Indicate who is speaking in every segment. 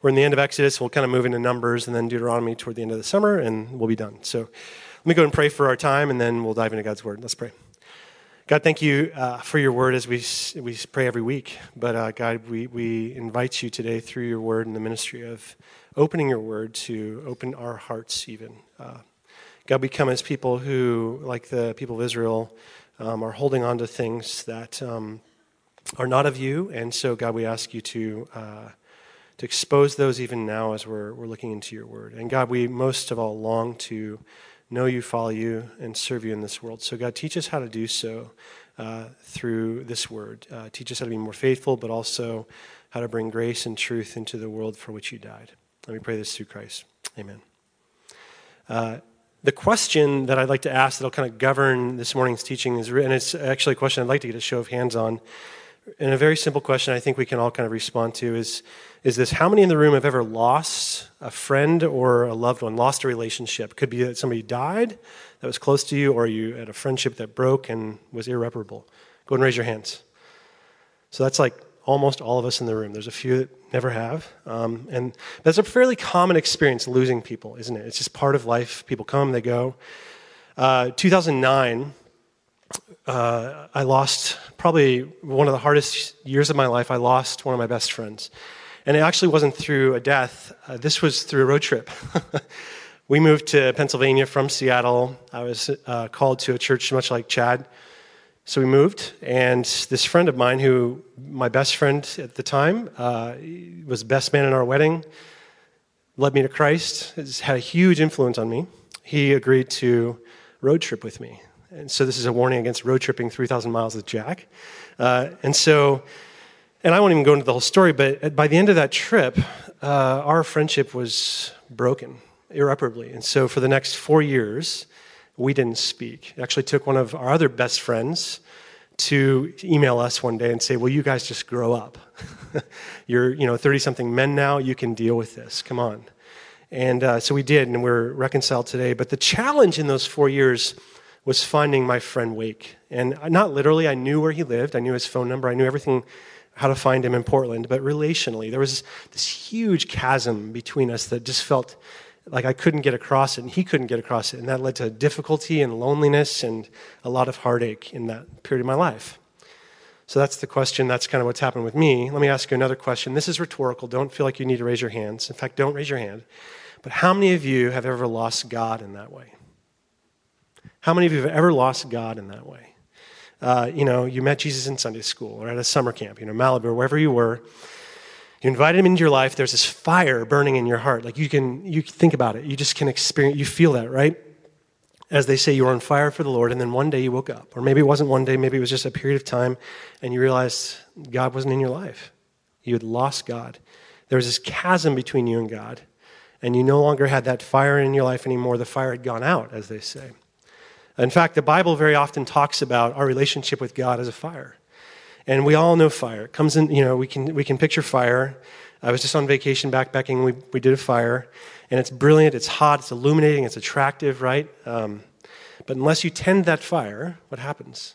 Speaker 1: We're in the end of Exodus. We'll kind of move into Numbers and then Deuteronomy toward the end of the summer, and we'll be done. So let me go and pray for our time, and then we'll dive into God's Word. Let's pray. God, thank you uh, for your word as we, we pray every week. But uh, God, we, we invite you today through your word and the ministry of opening your word to open our hearts, even. Uh, God, we come as people who, like the people of Israel, um, are holding on to things that um, are not of you. And so, God, we ask you to, uh, to expose those even now as we're, we're looking into your word. And God, we most of all long to know you, follow you, and serve you in this world. So, God, teach us how to do so uh, through this word. Uh, teach us how to be more faithful, but also how to bring grace and truth into the world for which you died. Let me pray this through Christ. Amen. Uh, the question that I'd like to ask that'll kind of govern this morning's teaching is, and it's actually a question I'd like to get a show of hands on. And a very simple question I think we can all kind of respond to is is this how many in the room have ever lost a friend or a loved one, lost a relationship? Could be that somebody died that was close to you, or you had a friendship that broke and was irreparable. Go and raise your hands. So that's like almost all of us in the room. There's a few that never have. Um, and that's a fairly common experience, losing people, isn't it? It's just part of life. People come, they go. Uh, 2009, uh, I lost probably one of the hardest years of my life. I lost one of my best friends. And it actually wasn't through a death, uh, this was through a road trip. we moved to Pennsylvania from Seattle. I was uh, called to a church much like Chad. So we moved, and this friend of mine, who my best friend at the time, uh, was best man in our wedding, led me to Christ, has had a huge influence on me. He agreed to road trip with me. And so this is a warning against road tripping 3,000 miles with Jack. Uh, and so and I won't even go into the whole story, but by the end of that trip, uh, our friendship was broken irreparably. And so for the next four years, we didn't speak. It actually took one of our other best friends to email us one day and say, Well, you guys just grow up. You're, you know, 30 something men now, you can deal with this. Come on. And uh, so we did, and we're reconciled today. But the challenge in those four years was finding my friend Wake. And not literally, I knew where he lived, I knew his phone number, I knew everything how to find him in Portland, but relationally, there was this huge chasm between us that just felt like I couldn't get across it and he couldn't get across it. And that led to difficulty and loneliness and a lot of heartache in that period of my life. So that's the question. That's kind of what's happened with me. Let me ask you another question. This is rhetorical. Don't feel like you need to raise your hands. In fact, don't raise your hand. But how many of you have ever lost God in that way? How many of you have ever lost God in that way? uh, you know, you met Jesus in Sunday school or at a summer camp, you know, Malibu or wherever you were. You invited him into your life. There's this fire burning in your heart. Like you can, you think about it. You just can experience, you feel that, right? As they say, you were on fire for the Lord, and then one day you woke up. Or maybe it wasn't one day, maybe it was just a period of time, and you realized God wasn't in your life. You had lost God. There was this chasm between you and God, and you no longer had that fire in your life anymore. The fire had gone out, as they say. In fact, the Bible very often talks about our relationship with God as a fire. And we all know fire. It comes in, you know, we can, we can picture fire. I was just on vacation backpacking. We, we did a fire. And it's brilliant, it's hot, it's illuminating, it's attractive, right? Um, but unless you tend that fire, what happens?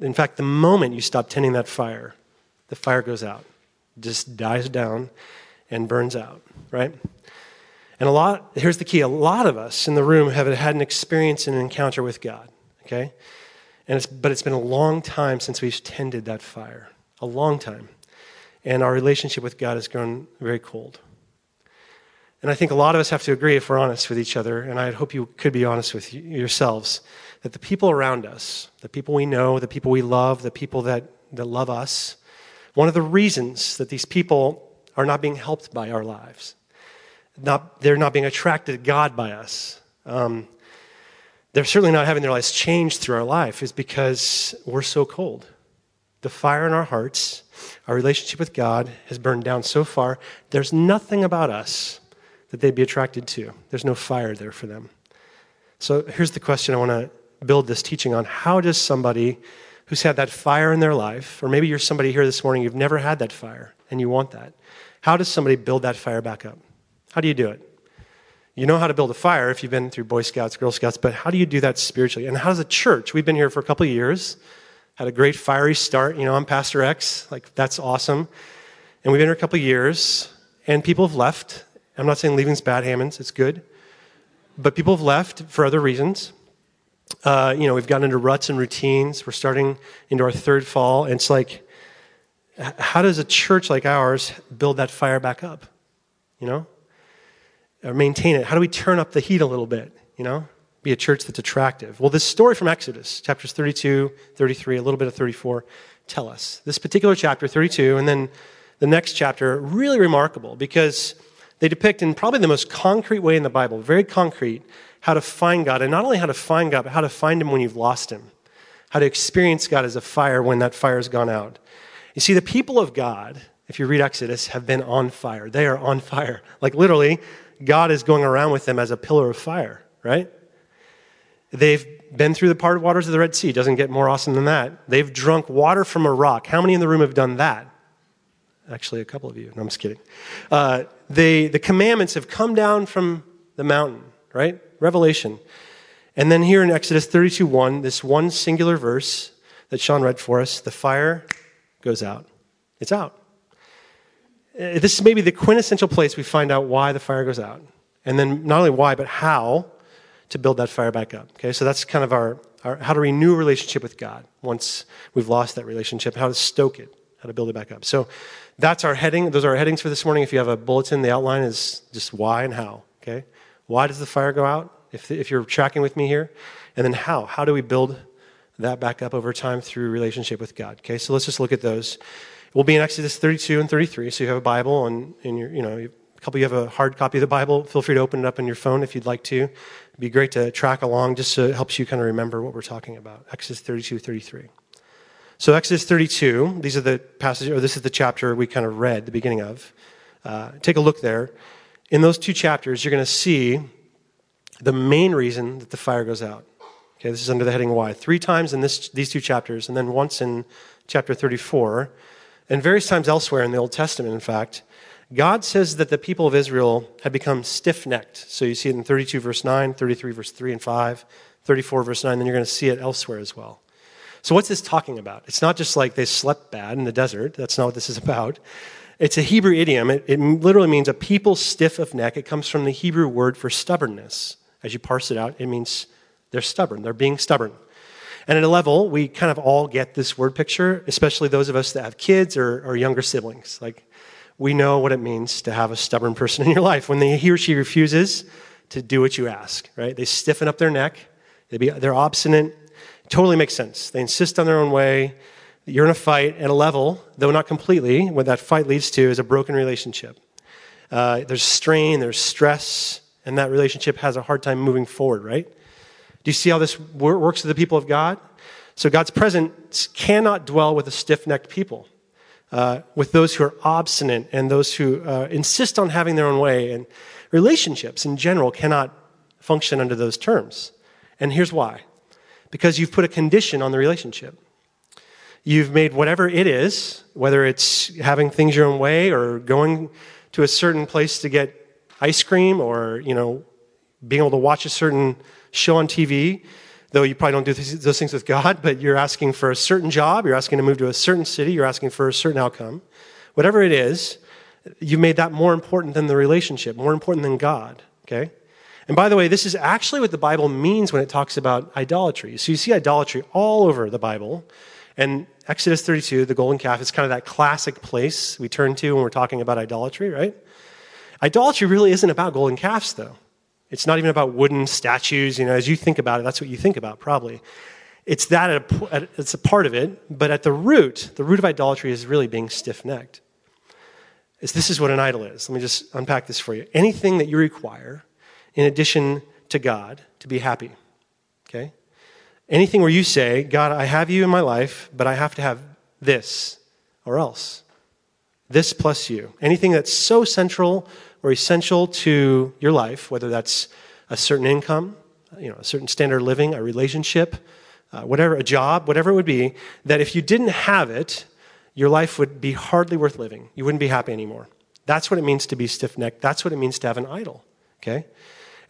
Speaker 1: In fact, the moment you stop tending that fire, the fire goes out, just dies down and burns out, right? And a lot, here's the key a lot of us in the room have had an experience and an encounter with God, okay? And it's, but it's been a long time since we've tended that fire, a long time. And our relationship with God has grown very cold. And I think a lot of us have to agree, if we're honest with each other, and I hope you could be honest with yourselves, that the people around us, the people we know, the people we love, the people that, that love us, one of the reasons that these people are not being helped by our lives not, they're not being attracted to God by us. Um, they're certainly not having their lives changed through our life, is because we're so cold. The fire in our hearts, our relationship with God has burned down so far, there's nothing about us that they'd be attracted to. There's no fire there for them. So here's the question I want to build this teaching on. How does somebody who's had that fire in their life, or maybe you're somebody here this morning, you've never had that fire and you want that, how does somebody build that fire back up? How do you do it? You know how to build a fire if you've been through Boy Scouts, Girl Scouts, but how do you do that spiritually? And how does a church? We've been here for a couple of years, had a great fiery start. You know, I'm Pastor X, like that's awesome. And we've been here a couple of years, and people have left. I'm not saying leaving's bad, Hammonds, it's good. But people have left for other reasons. Uh, you know, we've gotten into ruts and routines. We're starting into our third fall. And it's like, how does a church like ours build that fire back up? You know? Or maintain it? How do we turn up the heat a little bit? You know? Be a church that's attractive. Well, this story from Exodus, chapters 32, 33, a little bit of 34, tell us. This particular chapter, 32, and then the next chapter, really remarkable because they depict in probably the most concrete way in the Bible, very concrete, how to find God. And not only how to find God, but how to find Him when you've lost Him. How to experience God as a fire when that fire's gone out. You see, the people of God, if you read Exodus, have been on fire. They are on fire. Like literally, God is going around with them as a pillar of fire, right? They've been through the parted waters of the Red Sea. Doesn't get more awesome than that. They've drunk water from a rock. How many in the room have done that? Actually, a couple of you. No, I'm just kidding. Uh, they, the commandments have come down from the mountain, right? Revelation. And then here in Exodus 32 1, this one singular verse that Sean read for us the fire goes out. It's out. Uh, this is maybe the quintessential place we find out why the fire goes out. And then not only why, but how to build that fire back up. Okay, so that's kind of our, our how to renew a relationship with God once we've lost that relationship, how to stoke it, how to build it back up. So that's our heading. Those are our headings for this morning. If you have a bulletin, the outline is just why and how. Okay? Why does the fire go out? If, if you're tracking with me here. And then how? How do we build that back up over time through relationship with God? Okay, so let's just look at those. We'll be in Exodus 32 and 33. So you have a Bible and your, you know, a couple you have a hard copy of the Bible. Feel free to open it up on your phone if you'd like to. It'd be great to track along just so it helps you kind of remember what we're talking about. Exodus 32, 33. So, Exodus 32, these are the passages, or this is the chapter we kind of read, the beginning of. Uh, take a look there. In those two chapters, you're going to see the main reason that the fire goes out. Okay, this is under the heading why. Three times in this, these two chapters, and then once in chapter 34, and various times elsewhere in the Old Testament, in fact, God says that the people of Israel had become stiff necked. So you see it in 32 verse 9, 33 verse 3 and 5, 34 verse 9, then you're going to see it elsewhere as well. So, what's this talking about? It's not just like they slept bad in the desert. That's not what this is about. It's a Hebrew idiom. It, it, literally means a people stiff of neck. It comes from the Hebrew word for stubbornness. As you parse it out, it means they're stubborn. They're being stubborn. And at a level, we kind of all get this word picture, especially those of us that have kids or, or younger siblings. Like, we know what it means to have a stubborn person in your life when they, he or she refuses to do what you ask, right? They stiffen up their neck, they be, they're obstinate, totally makes sense. They insist on their own way. You're in a fight at a level, though not completely. What that fight leads to is a broken relationship. Uh, there's strain, there's stress, and that relationship has a hard time moving forward, right? Do you see how this works with the people of God? So God's presence cannot dwell with a stiff necked people, uh, with those who are obstinate and those who uh, insist on having their own way. And relationships in general cannot function under those terms. And here's why because you've put a condition on the relationship. You've made whatever it is, whether it's having things your own way or going to a certain place to get ice cream or, you know, being able to watch a certain show on TV, though you probably don't do those things with God, but you're asking for a certain job, you're asking to move to a certain city, you're asking for a certain outcome. Whatever it is, you've made that more important than the relationship, more important than God, okay? And by the way, this is actually what the Bible means when it talks about idolatry. So you see idolatry all over the Bible. And Exodus 32, the golden calf, is kind of that classic place we turn to when we're talking about idolatry, right? Idolatry really isn't about golden calves, though. It's not even about wooden statues. You know, as you think about it, that's what you think about, probably. It's that, it's a part of it, but at the root, the root of idolatry is really being stiff necked. This is what an idol is. Let me just unpack this for you. Anything that you require in addition to God to be happy. Okay? Anything where you say, God, I have you in my life, but I have to have this or else. This plus you. Anything that's so central or essential to your life, whether that's a certain income, you know, a certain standard of living, a relationship, uh, whatever, a job, whatever it would be, that if you didn't have it, your life would be hardly worth living. You wouldn't be happy anymore. That's what it means to be stiff necked. That's what it means to have an idol. Okay?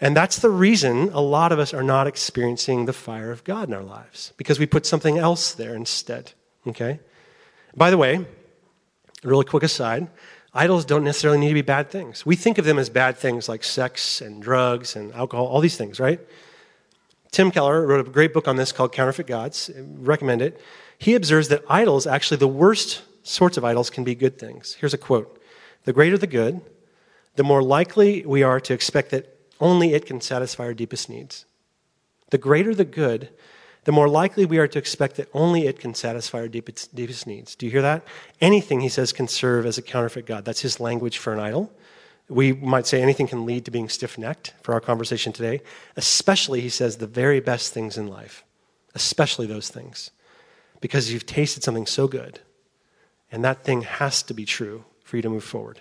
Speaker 1: And that's the reason a lot of us are not experiencing the fire of God in our lives, because we put something else there instead. Okay? By the way, really quick aside, Idols don't necessarily need to be bad things. We think of them as bad things like sex and drugs and alcohol, all these things, right? Tim Keller wrote a great book on this called Counterfeit Gods. I recommend it. He observes that idols, actually, the worst sorts of idols, can be good things. Here's a quote The greater the good, the more likely we are to expect that only it can satisfy our deepest needs. The greater the good, the more likely we are to expect that only it can satisfy our deepest, deepest needs. Do you hear that? Anything, he says, can serve as a counterfeit God. That's his language for an idol. We might say anything can lead to being stiff necked for our conversation today, especially, he says, the very best things in life, especially those things, because you've tasted something so good, and that thing has to be true for you to move forward.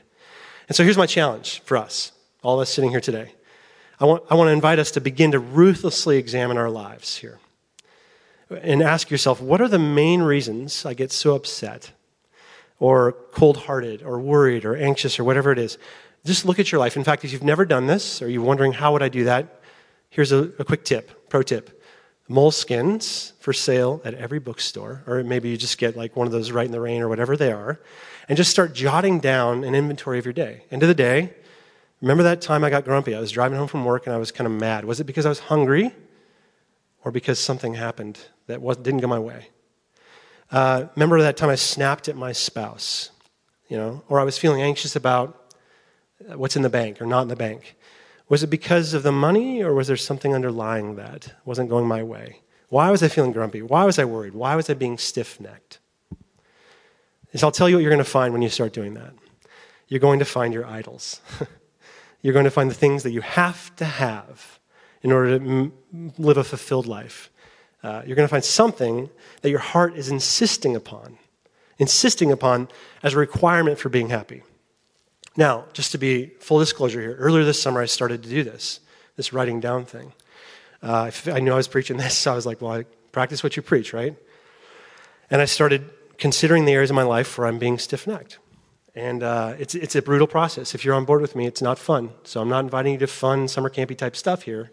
Speaker 1: And so here's my challenge for us, all of us sitting here today. I want, I want to invite us to begin to ruthlessly examine our lives here and ask yourself what are the main reasons I get so upset or cold hearted or worried or anxious or whatever it is? Just look at your life. In fact, if you've never done this or you're wondering how would I do that, here's a, a quick tip, pro tip. Moleskins for sale at every bookstore, or maybe you just get like one of those Rite in the Rain or whatever they are, and just start jotting down an inventory of your day. End of the day, remember that time I got grumpy? I was driving home from work and I was kind of mad. Was it because I was hungry or because something happened that didn't go my way? Uh, remember that time I snapped at my spouse, you know, or I was feeling anxious about what's in the bank or not in the bank? Was it because of the money or was there something underlying that wasn't going my way? Why was I feeling grumpy? Why was I worried? Why was I being stiff necked? I'll tell you what you're going to find when you start doing that. You're going to find your idols. you're going to find the things that you have to have in order to m- live a fulfilled life. Uh, you're going to find something that your heart is insisting upon, insisting upon as a requirement for being happy. Now, just to be full disclosure here, earlier this summer I started to do this, this writing down thing. Uh, I knew I was preaching this, so I was like, well, I practice what you preach, right? And I started considering the areas of my life where I'm being stiff necked. And uh, it's, it's a brutal process. If you're on board with me, it's not fun. So I'm not inviting you to fun, summer campy type stuff here.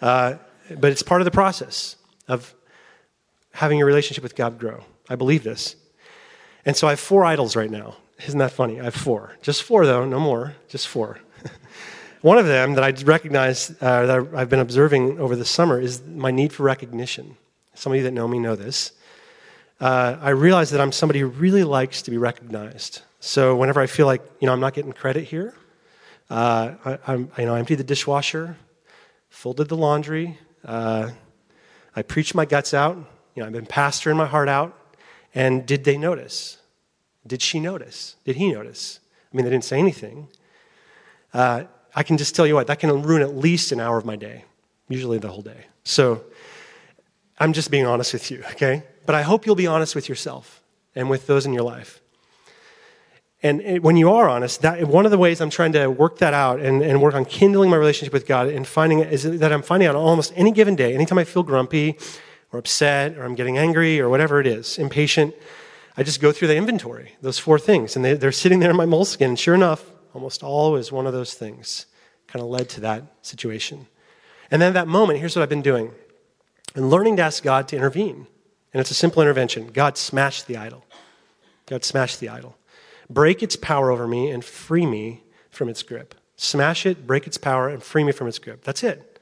Speaker 1: Uh, but it's part of the process of having your relationship with God grow. I believe this. And so I have four idols right now isn't that funny? I have four. Just four, though, no more. Just four. One of them that I recognize, uh, that I've been observing over the summer, is my need for recognition. Some of you that know me know this. Uh, I realize that I'm somebody who really likes to be recognized. So whenever I feel like you know I'm not getting credit here, uh, I, I'm, you know, I emptied the dishwasher, folded the laundry, uh, I preached my guts out. You know, I've been pastoring my heart out. And did they notice? Did she notice? Did he notice? I mean, they didn't say anything. Uh, I can just tell you what, that can ruin at least an hour of my day, usually the whole day. So I'm just being honest with you, okay? But I hope you'll be honest with yourself and with those in your life. And it, when you are honest, that, one of the ways I'm trying to work that out and, and work on kindling my relationship with God and finding is that I'm finding out almost any given day, anytime I feel grumpy or upset or I'm getting angry or whatever it is, impatient, I just go through the inventory, those four things, and they, they're sitting there in my moleskin. And sure enough, almost always one of those things kind of led to that situation. And then at that moment, here's what I've been doing and learning to ask God to intervene. And it's a simple intervention God, smash the idol. God, smash the idol. Break its power over me and free me from its grip. Smash it, break its power, and free me from its grip. That's it.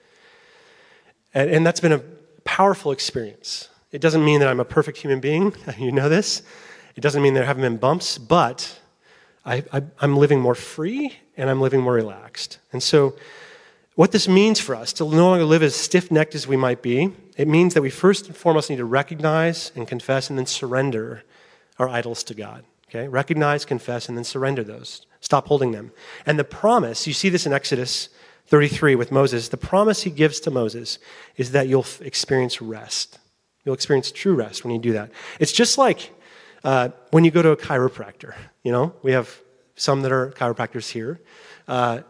Speaker 1: And, and that's been a powerful experience. It doesn't mean that I'm a perfect human being. You know this. It doesn't mean there haven't been bumps, but I, am living more free and I'm living more relaxed. And so, what this means for us to no longer live as stiff necked as we might be, it means that we first and foremost need to recognize and confess and then surrender our idols to God. Okay? Recognize, confess, and then surrender those. Stop holding them. And the promise, you see this in Exodus 33 with Moses, the promise he gives to Moses is that you'll experience rest. You'll experience true rest when you do that. It's just like uh, when you go to a chiropractor. You know, we have some that are chiropractors here, uh,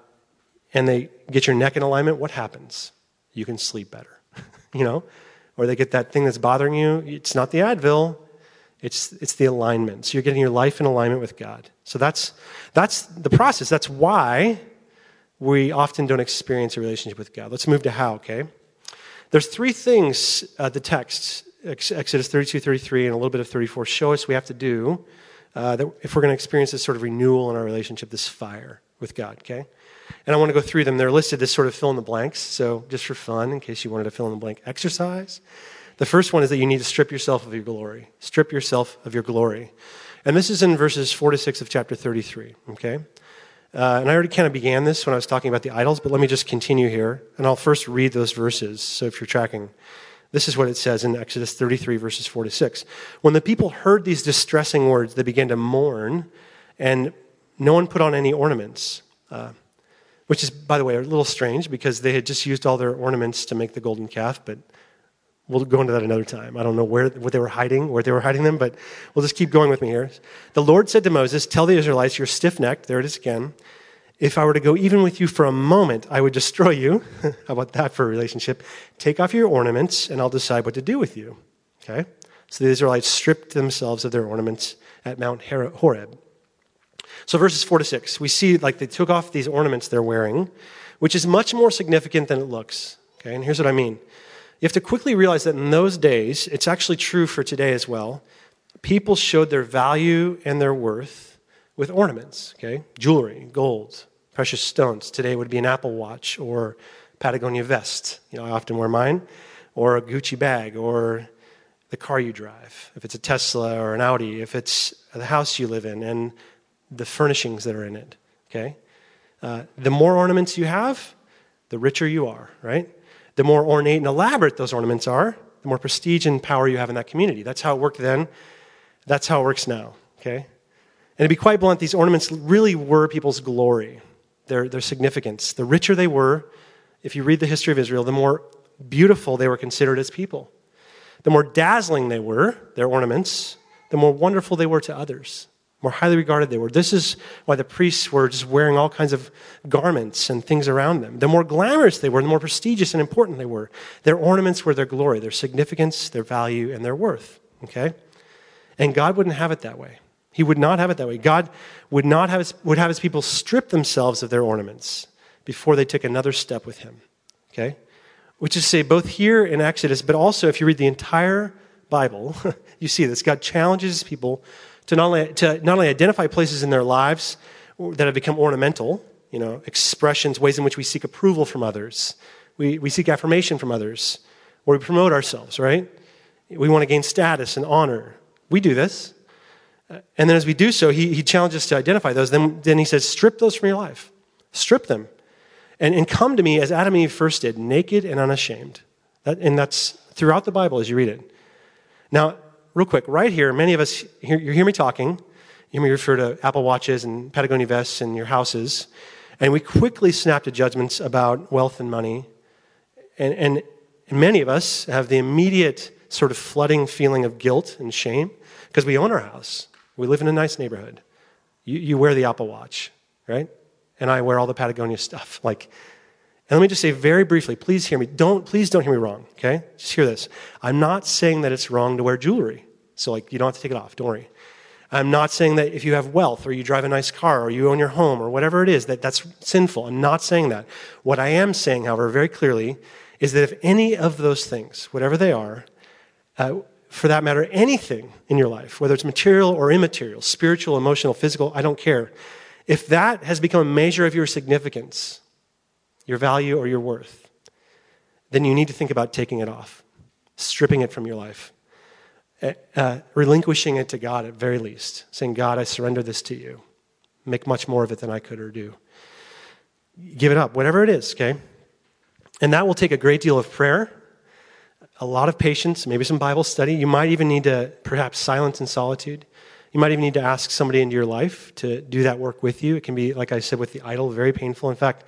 Speaker 1: and they get your neck in alignment. What happens? You can sleep better. you know, or they get that thing that's bothering you. It's not the Advil. It's, it's the alignment. So you're getting your life in alignment with God. So that's, that's the process. That's why we often don't experience a relationship with God. Let's move to how, okay? There's three things uh, the texts, Exodus 32, 33, and a little bit of 34, show us we have to do uh, that if we're going to experience this sort of renewal in our relationship, this fire with God, okay? And I want to go through them. They're listed as sort of fill in the blanks. So, just for fun, in case you wanted a fill in the blank exercise, the first one is that you need to strip yourself of your glory. Strip yourself of your glory. And this is in verses 4 to 6 of chapter 33, okay? Uh, and I already kind of began this when I was talking about the idols, but let me just continue here. And I'll first read those verses. So if you're tracking, this is what it says in Exodus 33, verses 4 to 6. When the people heard these distressing words, they began to mourn, and no one put on any ornaments. Uh, which is, by the way, a little strange because they had just used all their ornaments to make the golden calf, but we'll go into that another time. I don't know where what they were hiding, where they were hiding them, but we'll just keep going with me here. The Lord said to Moses, Tell the Israelites, you're stiff necked. There it is again. If I were to go even with you for a moment, I would destroy you. How about that for a relationship? Take off your ornaments, and I'll decide what to do with you. Okay? So the Israelites stripped themselves of their ornaments at Mount Horeb. So verses 4 to 6, we see like they took off these ornaments they're wearing, which is much more significant than it looks. Okay, and here's what I mean. You have to quickly realize that in those days, it's actually true for today as well. People showed their value and their worth with ornaments, okay? Jewelry, gold, precious stones. Today would be an Apple Watch or Patagonia vest. You know, I often wear mine, or a Gucci bag, or the car you drive. If it's a Tesla or an Audi, if it's the house you live in, and the furnishings that are in it. Okay? Uh, the more ornaments you have, the richer you are, right? The more ornate and elaborate those ornaments are, the more prestige and power you have in that community. That's how it worked then. That's how it works now. Okay? And to be quite blunt, these ornaments really were people's glory, their, their significance. The richer they were, if you read the history of Israel, the more beautiful they were considered as people. The more dazzling they were, their ornaments, the more wonderful they were to others more highly regarded they were. This is why the priests were just wearing all kinds of garments and things around them. The more glamorous they were, the more prestigious and important they were. Their ornaments were their glory, their significance, their value, and their worth. Okay? And God wouldn't have it that way. He would not have it that way. God would not have his, would have his people strip themselves of their ornaments before they took another step with him. Okay? Which is to say, both here in Exodus, but also if you read the entire Bible, you see this. God challenges people to not only, to not only identify places in their lives that have become ornamental, you know, expressions, ways in which we seek approval from others, we, we seek affirmation from others, or we promote ourselves, right? We want to gain status and honor. We do this. Uh, and then as we do so, he, he challenges us to identify those. Then, then he says, strip those from your life. Strip them. And, and come to me as Adam and Eve first did, naked and unashamed. That, and that's throughout the Bible as you read it. Now, real quick, right here, many of us, you hear me talking. You hear me refer to Apple Watches and Patagonia vests and your houses. And we quickly snap to judgments about wealth and money. And, and, and many of us have the immediate sort of flooding feeling of guilt and shame because we own our house. We live in a nice neighborhood. You, you wear the Apple Watch, right? And I wear all the Patagonia stuff. Like, and let me just say very briefly, please hear me. Don't, please don't hear me wrong, okay? Just hear this. I'm not saying that it's wrong to wear jewelry. So, like, you don't have to take it off. Don't worry. I'm not saying that if you have wealth or you drive a nice car or you own your home or whatever it is, that that's sinful. I'm not saying that. What I am saying, however, very clearly, is that if any of those things, whatever they are, uh, for that matter, anything in your life, whether it's material or immaterial, spiritual, emotional, physical, I don't care, if that has become a measure of your significance, your value, or your worth, then you need to think about taking it off, stripping it from your life, uh, uh, relinquishing it to God at very least, saying, God, I surrender this to you. Make much more of it than I could or do. Give it up, whatever it is, okay? And that will take a great deal of prayer, a lot of patience, maybe some Bible study. You might even need to perhaps silence and solitude. You might even need to ask somebody into your life to do that work with you. It can be, like I said, with the idol, very painful. In fact,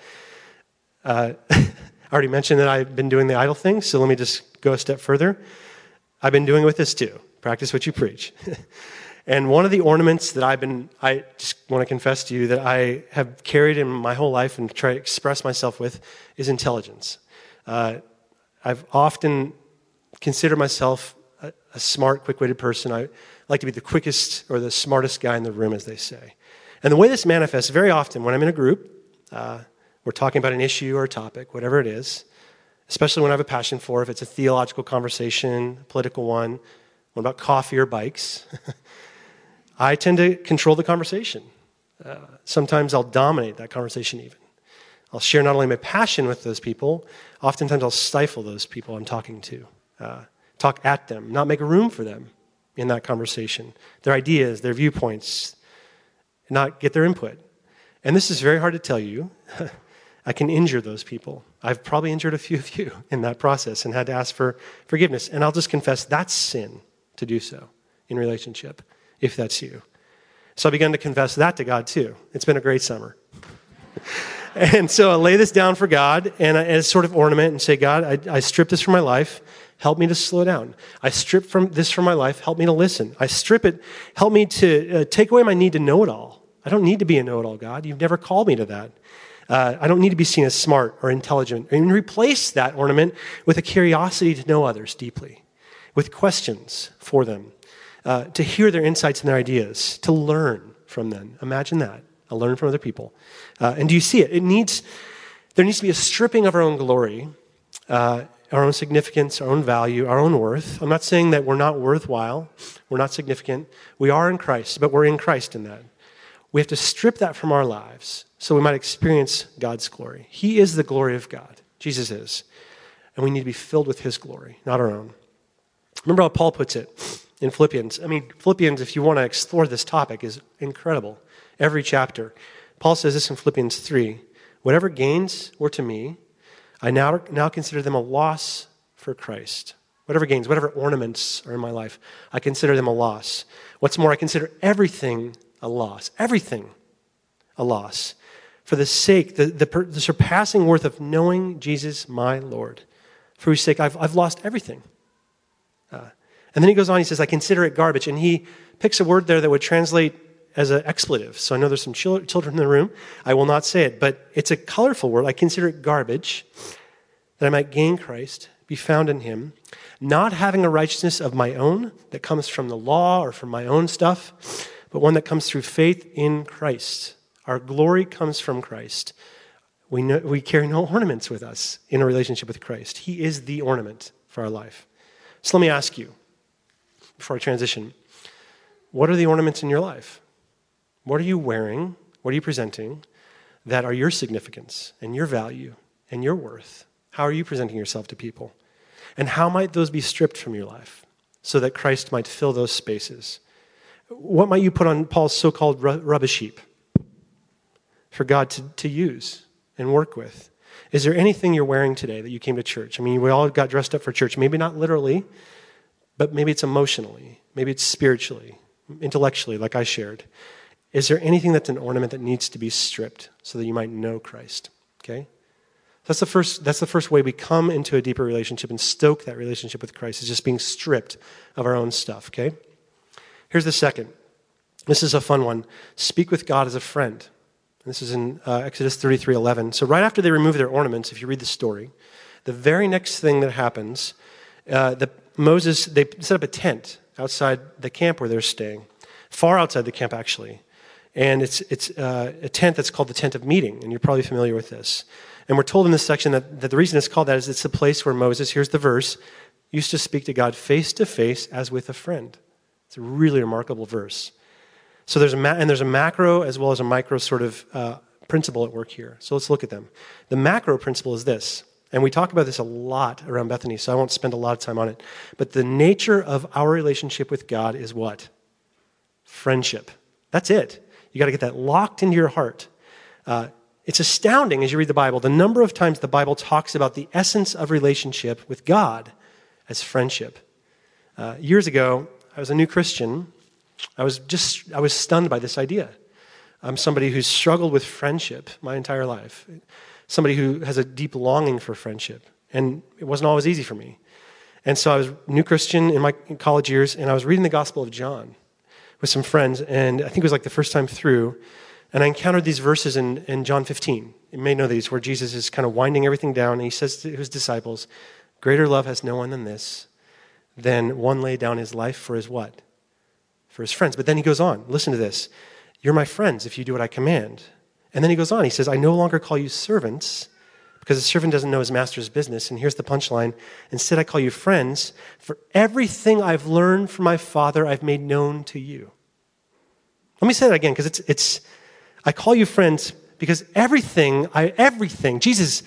Speaker 1: uh, I already mentioned that I've been doing the idol thing, so let me just go a step further. I've been doing with this too. Practice what you preach. and one of the ornaments that I've been, I just want to confess to you that I have carried in my whole life and try to express myself with is intelligence. Uh, I've often considered myself a, a smart, quick witted person. I like to be the quickest or the smartest guy in the room, as they say. And the way this manifests very often when I'm in a group, uh, we're talking about an issue or a topic, whatever it is, especially when I have a passion for, if it's a theological conversation, a political one, what about coffee or bikes? I tend to control the conversation. Uh, sometimes I'll dominate that conversation, even. I'll share not only my passion with those people, oftentimes I'll stifle those people I'm talking to, uh, talk at them, not make room for them in that conversation, their ideas, their viewpoints, not get their input. And this is very hard to tell you. I can injure those people. I've probably injured a few of you in that process and had to ask for forgiveness. And I'll just confess that's sin to do so in relationship, if that's you. So I began to confess that to God too. It's been a great summer. and so I lay this down for God and as sort of ornament and say, God, I, I strip this from my life. Help me to slow down. I strip from this from my life. Help me to listen. I strip it. Help me to uh, take away my need to know it all. I don't need to be a know it all, God. You've never called me to that. Uh, I don't need to be seen as smart or intelligent. And replace that ornament with a curiosity to know others deeply, with questions for them, uh, to hear their insights and their ideas, to learn from them. Imagine that. I learn from other people. Uh, and do you see it? It needs, there needs to be a stripping of our own glory, uh, our own significance, our own value, our own worth. I'm not saying that we're not worthwhile, we're not significant. We are in Christ, but we're in Christ in that. We have to strip that from our lives so we might experience God's glory. He is the glory of God. Jesus is. And we need to be filled with his glory, not our own. Remember how Paul puts it in Philippians. I mean, Philippians, if you want to explore this topic, is incredible. Every chapter. Paul says this in Philippians 3 Whatever gains were to me, I now, now consider them a loss for Christ. Whatever gains, whatever ornaments are in my life, I consider them a loss. What's more, I consider everything a loss. Everything a loss for the sake, the, the, the, surpassing worth of knowing Jesus, my Lord, for whose sake I've, I've lost everything. Uh, and then he goes on, he says, I consider it garbage. And he picks a word there that would translate as an expletive. So I know there's some children in the room. I will not say it, but it's a colorful word. I consider it garbage that I might gain Christ, be found in him, not having a righteousness of my own that comes from the law or from my own stuff, but one that comes through faith in Christ our glory comes from Christ. We, know, we carry no ornaments with us in a relationship with Christ. He is the ornament for our life. So let me ask you, before I transition, what are the ornaments in your life? What are you wearing? What are you presenting that are your significance and your value and your worth? How are you presenting yourself to people? And how might those be stripped from your life so that Christ might fill those spaces? What might you put on Paul's so called rubbish heap? For God to, to use and work with. Is there anything you're wearing today that you came to church? I mean, we all got dressed up for church. Maybe not literally, but maybe it's emotionally, maybe it's spiritually, intellectually, like I shared. Is there anything that's an ornament that needs to be stripped so that you might know Christ? Okay? That's the first, that's the first way we come into a deeper relationship and stoke that relationship with Christ, is just being stripped of our own stuff, okay? Here's the second. This is a fun one. Speak with God as a friend. This is in uh, Exodus 33:11. So, right after they remove their ornaments, if you read the story, the very next thing that happens, uh, the, Moses, they set up a tent outside the camp where they're staying, far outside the camp, actually. And it's, it's uh, a tent that's called the tent of meeting, and you're probably familiar with this. And we're told in this section that, that the reason it's called that is it's the place where Moses, here's the verse, used to speak to God face to face as with a friend. It's a really remarkable verse. So there's a ma- and there's a macro as well as a micro sort of uh, principle at work here. So let's look at them. The macro principle is this, and we talk about this a lot around Bethany, so I won't spend a lot of time on it. But the nature of our relationship with God is what? Friendship. That's it. You got to get that locked into your heart. Uh, it's astounding as you read the Bible the number of times the Bible talks about the essence of relationship with God as friendship. Uh, years ago, I was a new Christian, I was just, I was stunned by this idea. I'm somebody who's struggled with friendship my entire life, somebody who has a deep longing for friendship. And it wasn't always easy for me. And so I was new Christian in my college years, and I was reading the Gospel of John with some friends, and I think it was like the first time through. And I encountered these verses in, in John 15. You may know these, where Jesus is kind of winding everything down, and he says to his disciples, Greater love has no one than this, than one lay down his life for his what? For his friends. But then he goes on, listen to this. You're my friends if you do what I command. And then he goes on, he says, I no longer call you servants because a servant doesn't know his master's business. And here's the punchline Instead, I call you friends, for everything I've learned from my Father, I've made known to you. Let me say that again because it's, it's, I call you friends because everything, I, everything, Jesus,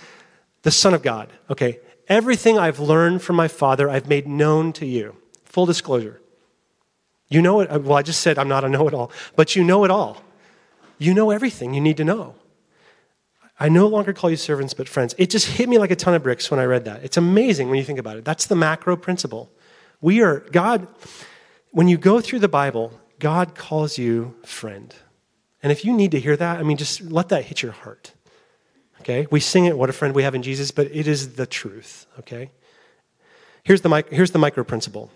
Speaker 1: the Son of God, okay, everything I've learned from my Father, I've made known to you. Full disclosure. You know it, uh, well, I just said I'm not a know it all, but you know it all. You know everything you need to know. I no longer call you servants, but friends. It just hit me like a ton of bricks when I read that. It's amazing when you think about it. That's the macro principle. We are, God, when you go through the Bible, God calls you friend. And if you need to hear that, I mean, just let that hit your heart. Okay? We sing it, what a friend we have in Jesus, but it is the truth. Okay? Here's the, here's the micro principle.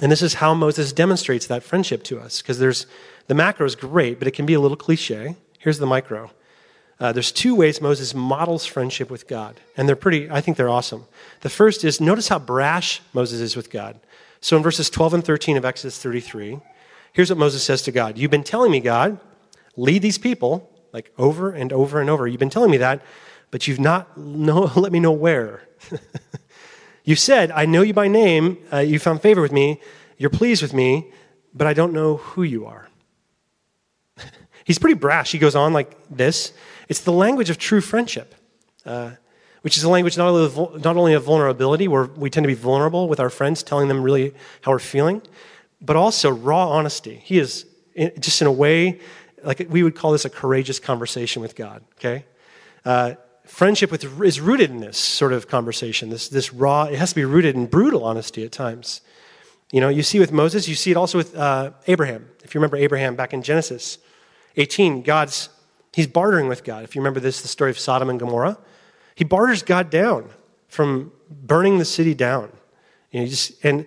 Speaker 1: And this is how Moses demonstrates that friendship to us, because there's the macro is great, but it can be a little cliche. Here's the micro. Uh, there's two ways Moses models friendship with God, and they're pretty, I think they're awesome. The first is notice how brash Moses is with God. So in verses 12 and 13 of Exodus 33, here's what Moses says to God You've been telling me, God, lead these people, like over and over and over. You've been telling me that, but you've not know, let me know where. you said, I know you by name, uh, you found favor with me, you're pleased with me, but I don't know who you are. He's pretty brash. He goes on like this. It's the language of true friendship, uh, which is a language not only, of, not only of vulnerability, where we tend to be vulnerable with our friends, telling them really how we're feeling, but also raw honesty. He is just in a way, like we would call this a courageous conversation with God, okay? Uh, friendship with, is rooted in this sort of conversation, this, this raw, it has to be rooted in brutal honesty at times. You know, you see with Moses, you see it also with uh, Abraham. If you remember Abraham back in Genesis, 18, God's, he's bartering with God. If you remember this, the story of Sodom and Gomorrah, he barters God down from burning the city down. You know, just, and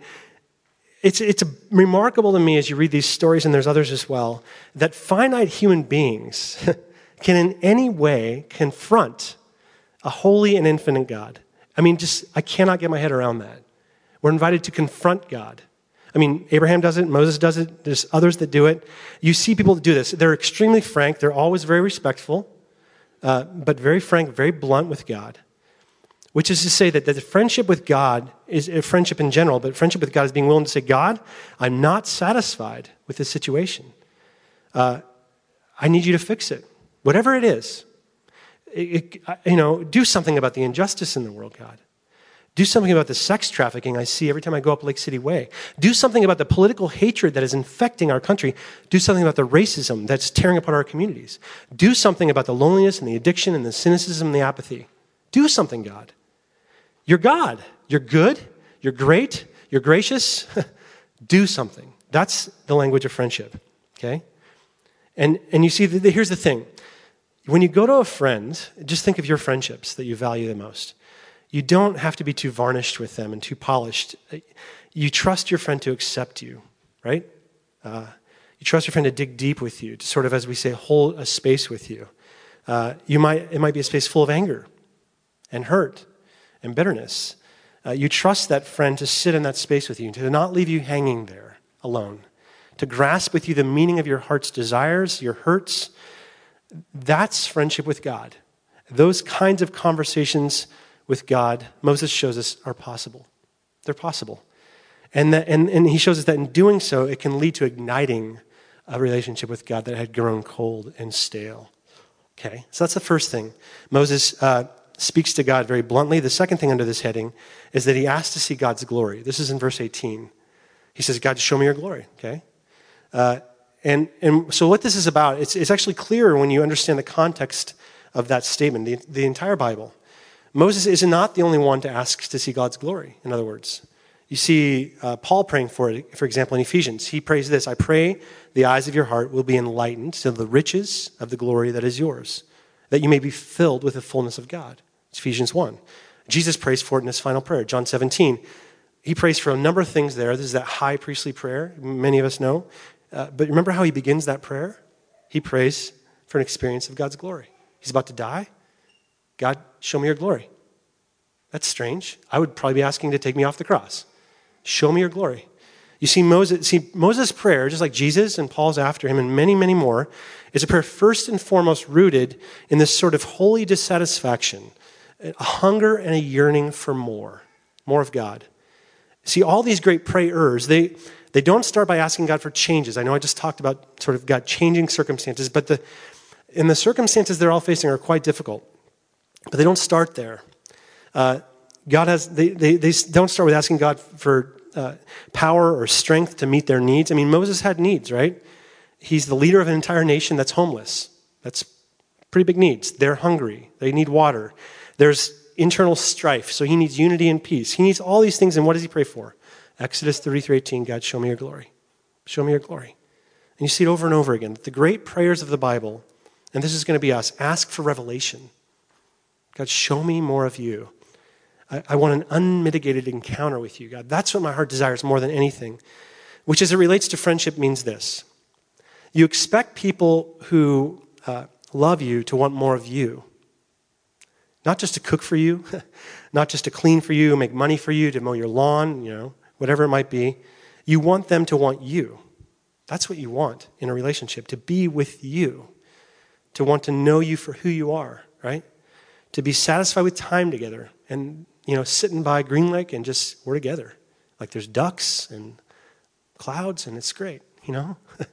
Speaker 1: it's, it's remarkable to me as you read these stories, and there's others as well, that finite human beings can in any way confront a holy and infinite God. I mean, just, I cannot get my head around that. We're invited to confront God. I mean, Abraham does it, Moses does it, there's others that do it. You see people do this. They're extremely frank, they're always very respectful, uh, but very frank, very blunt with God. Which is to say that, that the friendship with God is a friendship in general, but friendship with God is being willing to say, God, I'm not satisfied with this situation. Uh, I need you to fix it. Whatever it is. You know, do something about the injustice in the world, God. Do something about the sex trafficking I see every time I go up Lake City Way. Do something about the political hatred that is infecting our country. Do something about the racism that's tearing apart our communities. Do something about the loneliness and the addiction and the cynicism and the apathy. Do something, God. You're God. You're good. You're great. You're gracious. Do something. That's the language of friendship. Okay? And, and you see, the, the, here's the thing. When you go to a friend, just think of your friendships that you value the most you don't have to be too varnished with them and too polished. You trust your friend to accept you, right? Uh, you trust your friend to dig deep with you, to sort of, as we say, hold a space with you. Uh, you might, it might be a space full of anger and hurt and bitterness. Uh, you trust that friend to sit in that space with you, to not leave you hanging there alone, to grasp with you the meaning of your heart's desires, your hurts. That's friendship with God. Those kinds of conversations with God, Moses shows us are possible. They're possible. And, that, and, and he shows us that in doing so, it can lead to igniting a relationship with God that had grown cold and stale. Okay, so that's the first thing. Moses uh, speaks to God very bluntly. The second thing under this heading is that he asks to see God's glory. This is in verse 18. He says, God, show me your glory. Okay? Uh, and, and so, what this is about, it's, it's actually clearer when you understand the context of that statement, the, the entire Bible. Moses is not the only one to ask to see God's glory, in other words. You see uh, Paul praying for it, for example, in Ephesians. He prays this I pray the eyes of your heart will be enlightened to the riches of the glory that is yours, that you may be filled with the fullness of God. It's Ephesians 1. Jesus prays for it in his final prayer, John 17. He prays for a number of things there. This is that high priestly prayer, many of us know. Uh, but remember how he begins that prayer? He prays for an experience of God's glory. He's about to die. God, show me your glory. That's strange. I would probably be asking to take me off the cross. Show me your glory. You see, Moses, see, Moses' prayer, just like Jesus and Paul's after him, and many, many more, is a prayer first and foremost rooted in this sort of holy dissatisfaction, a hunger and a yearning for more, more of God. See, all these great prayers, they, They don't start by asking God for changes. I know I just talked about sort of God changing circumstances, but the, in the circumstances they're all facing are quite difficult. But they don't start there. Uh, God has, they, they, they don't start with asking God for uh, power or strength to meet their needs. I mean, Moses had needs, right? He's the leader of an entire nation that's homeless. That's pretty big needs. They're hungry, they need water. There's internal strife, so he needs unity and peace. He needs all these things, and what does he pray for? Exodus 33 18, God, show me your glory. Show me your glory. And you see it over and over again. The great prayers of the Bible, and this is going to be us, ask for revelation. God, show me more of you. I, I want an unmitigated encounter with you, God. That's what my heart desires more than anything, which, as it relates to friendship, means this. You expect people who uh, love you to want more of you. Not just to cook for you, not just to clean for you, make money for you, to mow your lawn, you know, whatever it might be. You want them to want you. That's what you want in a relationship, to be with you, to want to know you for who you are, right? To be satisfied with time together and, you know, sitting by Green Lake and just, we're together. Like there's ducks and clouds and it's great, you know?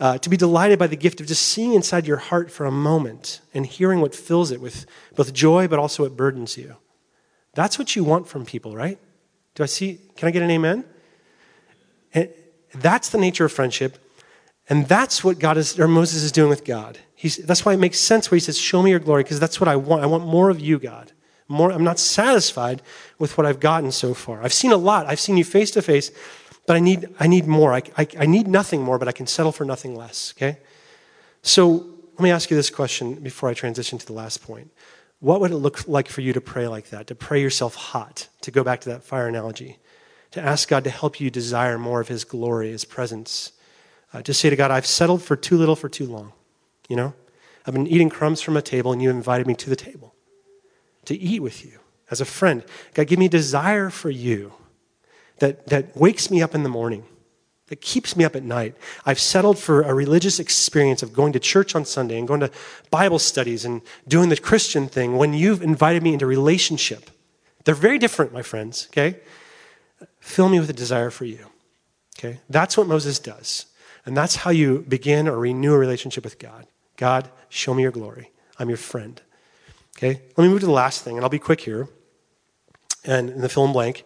Speaker 1: Uh, to be delighted by the gift of just seeing inside your heart for a moment and hearing what fills it with both joy but also what burdens you. That's what you want from people, right? Do I see? Can I get an amen? And that's the nature of friendship. And that's what God is, or Moses is doing with God. He's, that's why it makes sense where he says, Show me your glory, because that's what I want. I want more of you, God. More, I'm not satisfied with what I've gotten so far. I've seen a lot. I've seen you face to face, but I need, I need more. I, I, I need nothing more, but I can settle for nothing less, okay? So let me ask you this question before I transition to the last point. What would it look like for you to pray like that, to pray yourself hot, to go back to that fire analogy, to ask God to help you desire more of His glory, His presence, uh, to say to God, I've settled for too little for too long. You know, I've been eating crumbs from a table, and you invited me to the table to eat with you as a friend. God, give me desire for you that, that wakes me up in the morning, that keeps me up at night. I've settled for a religious experience of going to church on Sunday and going to Bible studies and doing the Christian thing when you've invited me into relationship. They're very different, my friends, okay? Fill me with a desire for you. Okay? That's what Moses does. And that's how you begin or renew a relationship with God. God, show me your glory. I'm your friend. Okay? Let me move to the last thing, and I'll be quick here. And in the fill in blank,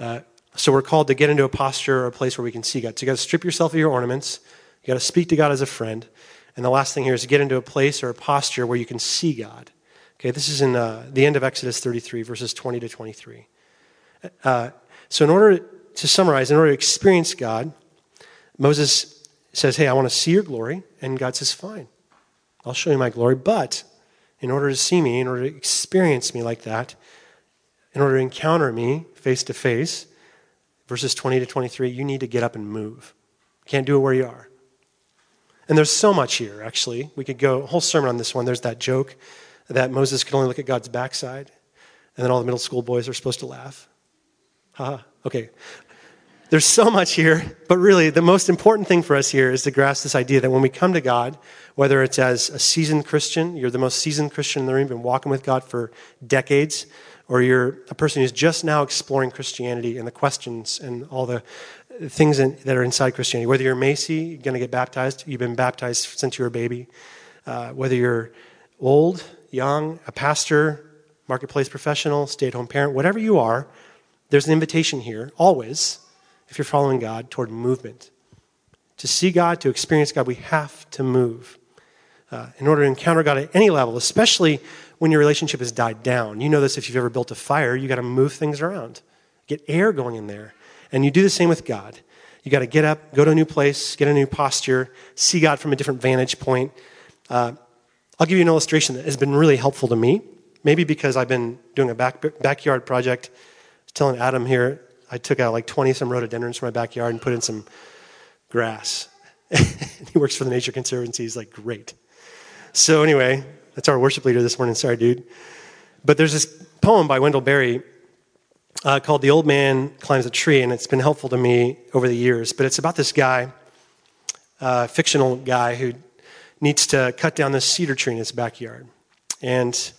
Speaker 1: uh, so we're called to get into a posture or a place where we can see God. So you got to strip yourself of your ornaments. You got to speak to God as a friend. And the last thing here is to get into a place or a posture where you can see God. Okay, this is in uh, the end of Exodus 33, verses 20 to 23. Uh, so, in order to summarize, in order to experience God, Moses says, Hey, I want to see your glory. And God says, Fine, I'll show you my glory. But in order to see me, in order to experience me like that, in order to encounter me face to face, verses 20 to 23, you need to get up and move. Can't do it where you are. And there's so much here, actually. We could go a whole sermon on this one. There's that joke that Moses could only look at God's backside, and then all the middle school boys are supposed to laugh. Haha, okay. There's so much here, but really the most important thing for us here is to grasp this idea that when we come to God, whether it's as a seasoned Christian, you're the most seasoned Christian in the room, you've been walking with God for decades, or you're a person who's just now exploring Christianity and the questions and all the things in, that are inside Christianity. Whether you're Macy, you're going to get baptized, you've been baptized since you were a baby. Uh, whether you're old, young, a pastor, marketplace professional, stay at home parent, whatever you are, there's an invitation here, always, if you're following God, toward movement. To see God, to experience God, we have to move. Uh, in order to encounter God at any level, especially when your relationship has died down. You know this if you've ever built a fire, you got to move things around, get air going in there. And you do the same with God. You got to get up, go to a new place, get a new posture, see God from a different vantage point. Uh, I'll give you an illustration that has been really helpful to me. Maybe because I've been doing a back, backyard project. Telling Adam here, I took out like 20 some rhododendrons from my backyard and put in some grass. he works for the Nature Conservancy. He's like, great. So, anyway, that's our worship leader this morning. Sorry, dude. But there's this poem by Wendell Berry uh, called The Old Man Climbs a Tree, and it's been helpful to me over the years. But it's about this guy, uh, fictional guy, who needs to cut down this cedar tree in his backyard. And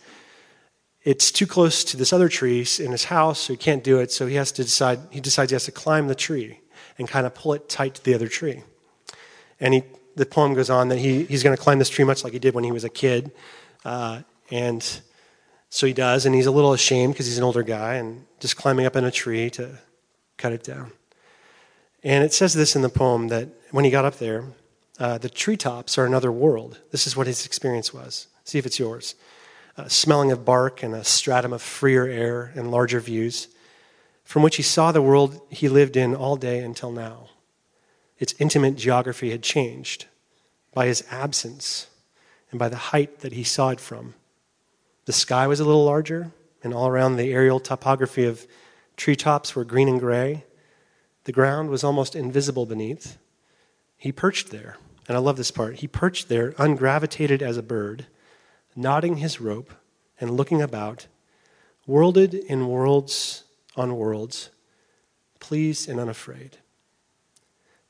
Speaker 1: it's too close to this other tree in his house, so he can't do it. So he has to decide, he decides he has to climb the tree. and kind of pull it tight to the other tree. And he, the poem goes on that he, he's going to climb this tree much like he did when he was a kid. Uh, and so he does, and he's a little ashamed because he's an older guy and just climbing up in a tree to cut it down. And it says this in the poem that when he got up there, uh, the treetops are another world. This is what his experience was. See if it's yours. Uh, smelling of bark and a stratum of freer air and larger views, from which he saw the world he lived in all day until now. Its intimate geography had changed by his absence and by the height that he saw it from. The sky was a little larger, and all around the aerial topography of treetops were green and gray. The ground was almost invisible beneath. He perched there, and I love this part. He perched there, ungravitated as a bird, nodding his rope and looking about, worlded in worlds on worlds, pleased and unafraid.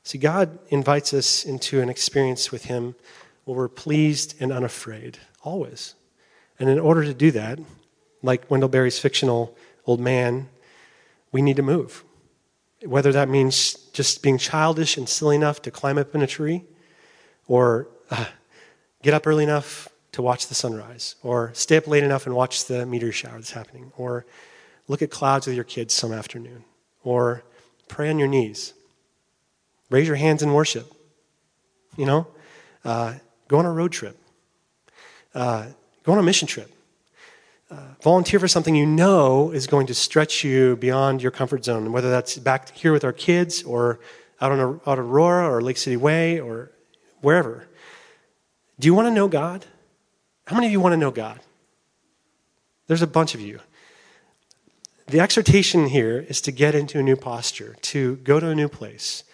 Speaker 1: See, God invites us into an experience with Him where we're pleased and unafraid, always. And in order to do that, like Wendell Berry's fictional old man, we need to move. Whether that means just being childish and silly enough to climb up in a tree, or uh, get up early enough to watch the sunrise, or stay up late enough and watch the meteor shower that's happening, or look at clouds with your kids some afternoon, or pray on your knees, raise your hands in worship, you know, uh, go on a road trip, uh, go on a mission trip. Uh, volunteer for something you know is going to stretch you beyond your comfort zone, whether that's back here with our kids or out on out Aurora or Lake City Way or wherever. Do you want to know God? How many of you want to know God? There's a bunch of you. The exhortation here is to get into a new posture, to go to a new place,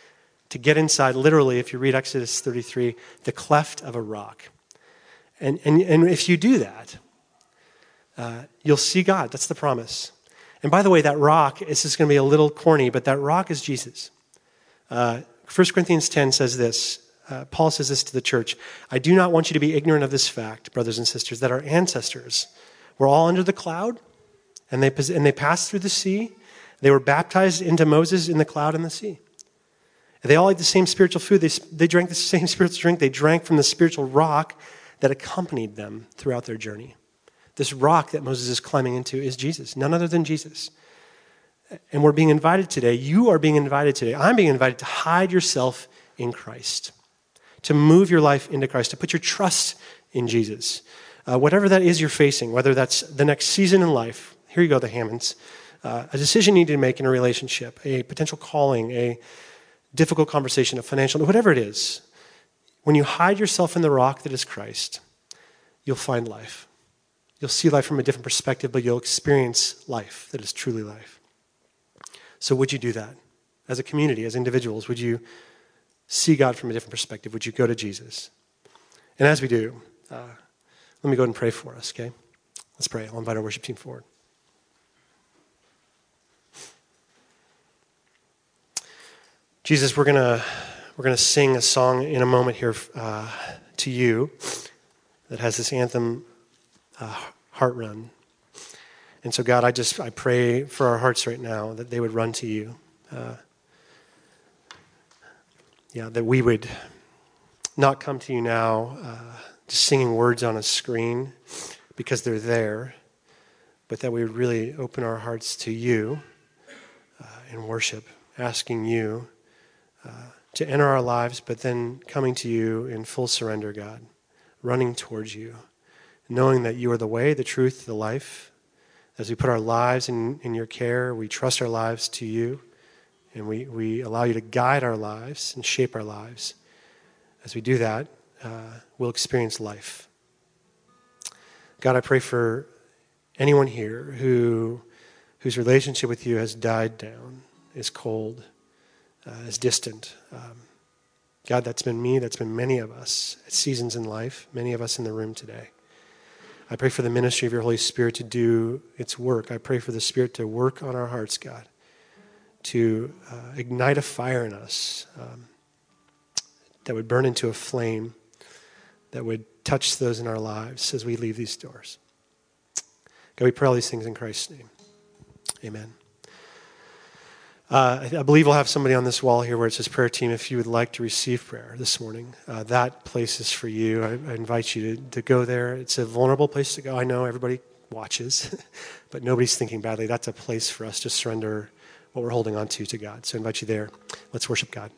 Speaker 1: to get inside, literally, if you read Exodus 33, the cleft of a rock. And, and, and if you do that, uh, you'll see God. That's the promise. And by the way, that rock, this is going to be a little corny, but that rock is Jesus. Uh, 1 Corinthians 10 says this uh, Paul says this to the church I do not want you to be ignorant of this fact, brothers and sisters, that our ancestors were all under the cloud, and they, and they passed through the sea. They were baptized into Moses in the cloud and the sea. They all ate the same spiritual food. They, they drank the same spiritual drink. They drank from the spiritual rock that accompanied them throughout their journey. This rock that Moses is climbing into is Jesus, none other than Jesus. And we're being invited today, you are being invited today, I'm being invited to hide yourself in Christ, to move your life into Christ, to put your trust in Jesus. Uh, whatever that is you're facing, whether that's the next season in life, here you go, the Hammonds, uh, a decision you need to make in a relationship, a potential calling, a difficult conversation, a financial, whatever it is, when you hide yourself in the rock that is Christ, you'll find life. You'll see life from a different perspective, but you'll experience life that is truly life. So, would you do that? As a community, as individuals, would you see God from a different perspective? Would you go to Jesus? And as we do, uh, let me go ahead and pray for us, okay? Let's pray. I'll invite our worship team forward. Jesus, we're going to we're to sing a song in a moment here uh, to you that has this anthem uh, heart run. And so, God, I just I pray for our hearts right now that they would run to you. Uh, yeah, that we would not come to you now uh, just singing words on a screen because they're there, but that we would really open our hearts to you uh, in worship, asking you to enter our lives, but then coming to you in full surrender, God, running towards you knowing that you are the way, the truth, the life. As we put our lives in, in your care, we trust our lives to you, and we, we allow you to guide our lives and shape our lives. As we do that, uh, we'll experience life. God, I pray for anyone here who, whose relationship with you has died down, is cold, uh, is distant. Um, God, that's been me, that's been many of us at seasons in life, many of us in the room today. I pray for the ministry of your Holy Spirit to do its work. I pray for the Spirit to work on our hearts, God, to uh, ignite a fire in us um, that would burn into a flame that would touch those in our lives as we leave these doors. God, we pray all these things in Christ's name. Amen. Uh, I believe we'll have somebody on this wall here where it says prayer team. If you would like to receive prayer this morning, uh, that place is for you. I, I invite you to, to go there. It's a vulnerable place to go. I know everybody watches, but nobody's thinking badly. That's a place for us to surrender what we're holding on to to God. So I invite you there. Let's worship God.